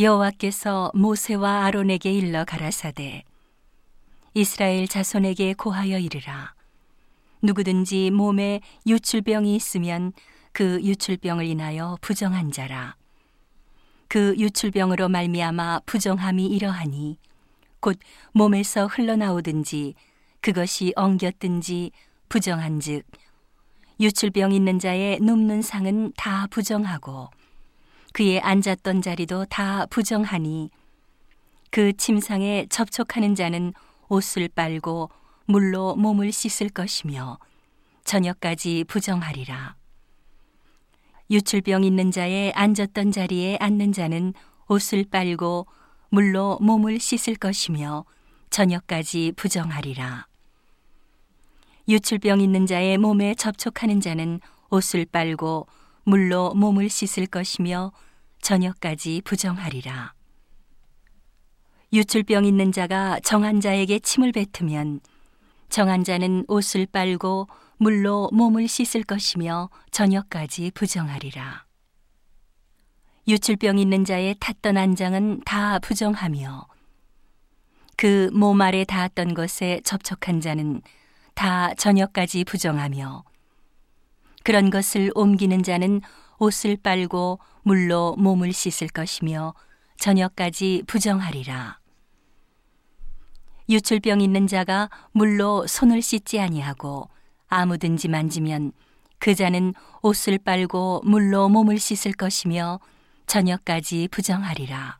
여호와께서 모세와 아론에게 일러 가라사대 이스라엘 자손에게 고하여 이르라. 누구든지 몸에 유출병이 있으면 그 유출병을 인하여 부정한 자라. 그 유출병으로 말미암아 부정함이 이러하니 곧 몸에서 흘러나오든지 그것이 엉겼든지 부정한즉 유출병 있는 자의 눕는 상은 다 부정하고 그의 앉았던 자리도 다 부정하니 그 침상에 접촉하는 자는 옷을 빨고 물로 몸을 씻을 것이며 저녁까지 부정하리라. 유출병 있는 자의 앉았던 자리에 앉는 자는 옷을 빨고 물로 몸을 씻을 것이며 저녁까지 부정하리라. 유출병 있는 자의 몸에 접촉하는 자는 옷을 빨고 물로 몸을 씻을 것이며 저녁까지 부정하리라. 유출병 있는 자가 정한 자에게 침을 뱉으면 정한 자는 옷을 빨고 물로 몸을 씻을 것이며 저녁까지 부정하리라. 유출병 있는 자의 탔던 안장은 다 부정하며 그 몸 아래 닿았던 것에 접촉한 자는 다 저녁까지 부정하며 그런 것을 옮기는 자는 옷을 빨고 물로 몸을 씻을 것이며 저녁까지 부정하리라. 유출병 있는 자가 물로 손을 씻지 아니하고 아무든지 만지면 그 자는 옷을 빨고 물로 몸을 씻을 것이며 저녁까지 부정하리라.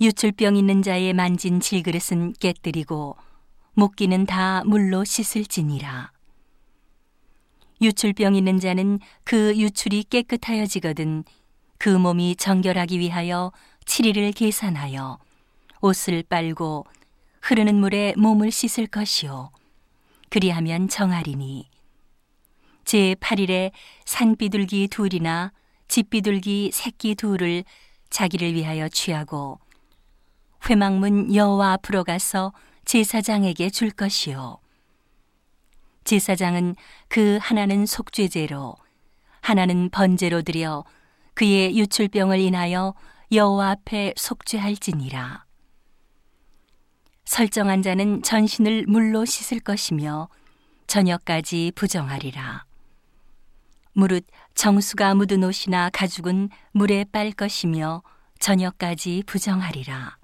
유출병 있는 자의 만진 질그릇은 깨뜨리고 목기는 다 물로 씻을지니라. 유출병 있는 자는 그 유출이 깨끗하여지거든 그 몸이 정결하기 위하여 7일을 계산하여 옷을 빨고 흐르는 물에 몸을 씻을 것이요 그리하면 정하리니 제 8일에 산비둘기 둘이나 집비둘기 새끼 둘을 자기를 위하여 취하고 회막문 여호와 앞으로 가서 제사장에게 줄 것이요 제사장은 그 하나는 속죄제로 하나는 번제로 드려 그의 유출병을 인하여 여호와 앞에 속죄할지니라. 설정한 자는 전신을 물로 씻을 것이며 저녁까지 부정하리라. 무릇 정수가 묻은 옷이나 가죽은 물에 빨 것이며 저녁까지 부정하리라.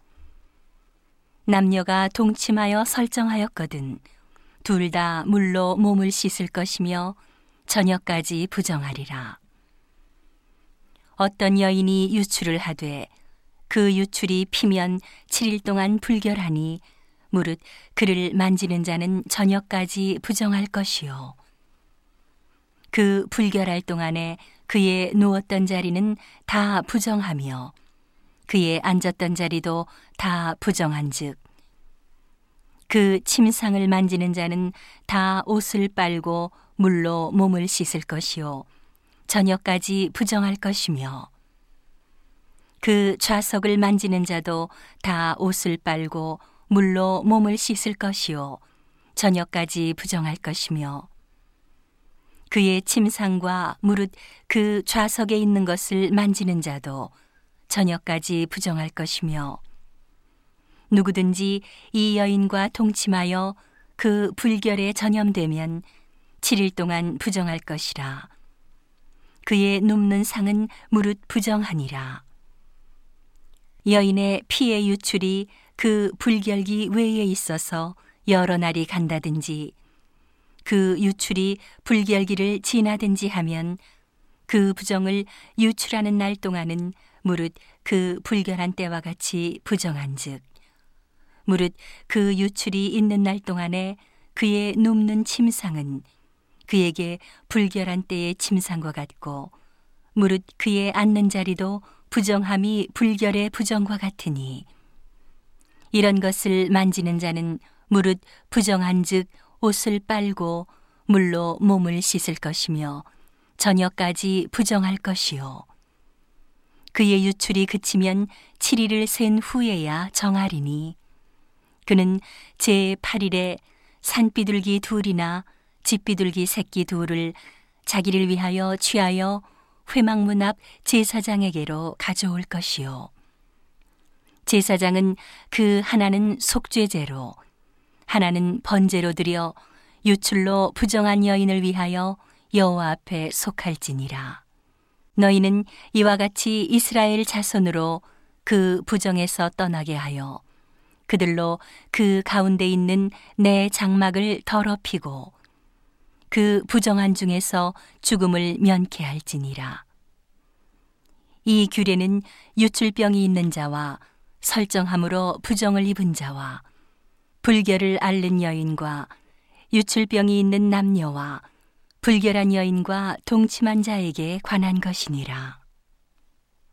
남녀가 동침하여 설정하였거든 둘 다 물로 몸을 씻을 것이며 저녁까지 부정하리라. 어떤 여인이 유출을 하되 그 유출이 피면 7일 동안 불결하니 무릇 그를 만지는 자는 저녁까지 부정할 것이요. 그 불결할 동안에 그의 누웠던 자리는 다 부정하며 그의 앉았던 자리도 다 부정한즉 그 침상을 만지는 자는 다 옷을 빨고 물로 몸을 씻을 것이요. 저녁까지 부정할 것이며. 그 좌석을 만지는 자도 다 옷을 빨고 물로 몸을 씻을 것이요. 저녁까지 부정할 것이며. 그의 침상과 무릇 그 좌석에 있는 것을 만지는 자도 저녁까지 부정할 것이며 누구든지 이 여인과 동침하여 그 불결에 전염되면 7일 동안 부정할 것이라. 그의 눕는 상은 무릇 부정하니라. 여인의 피의 유출이 그 불결기 외에 있어서 여러 날이 간다든지 그 유출이 불결기를 지나든지 하면 그 부정을 유출하는 날 동안은 무릇 그 불결한 때와 같이 부정한즉 무릇 그 유출이 있는 날 동안에 그의 눕는 침상은 그에게 불결한 때의 침상과 같고 무릇 그의 앉는 자리도 부정함이 불결의 부정과 같으니 이런 것을 만지는 자는 무릇 부정한즉 옷을 빨고 물로 몸을 씻을 것이며 저녁까지 부정할 것이요. 그의 유출이 그치면 7일을 센 후에야 정하리니 그는 제 8일에 산비둘기 둘이나 집비둘기 새끼 둘을 자기를 위하여 취하여 회막문 앞 제사장에게로 가져올 것이요. 제사장은 그 하나는 속죄제로, 하나는 번제로 드려 유출로 부정한 여인을 위하여 여호와 앞에 속할지니라. 너희는 이와 같이 이스라엘 자손으로 그 부정에서 떠나게 하여 그들로 그 가운데 있는 내 장막을 더럽히고 그 부정한 중에서 죽음을 면케 할지니라. 이 규례는 유출병이 있는 자와 설정함으로 부정을 입은 자와 불결을 앓는 여인과 유출병이 있는 남녀와 불결한 여인과 동침한 자에게 관한 것이니라.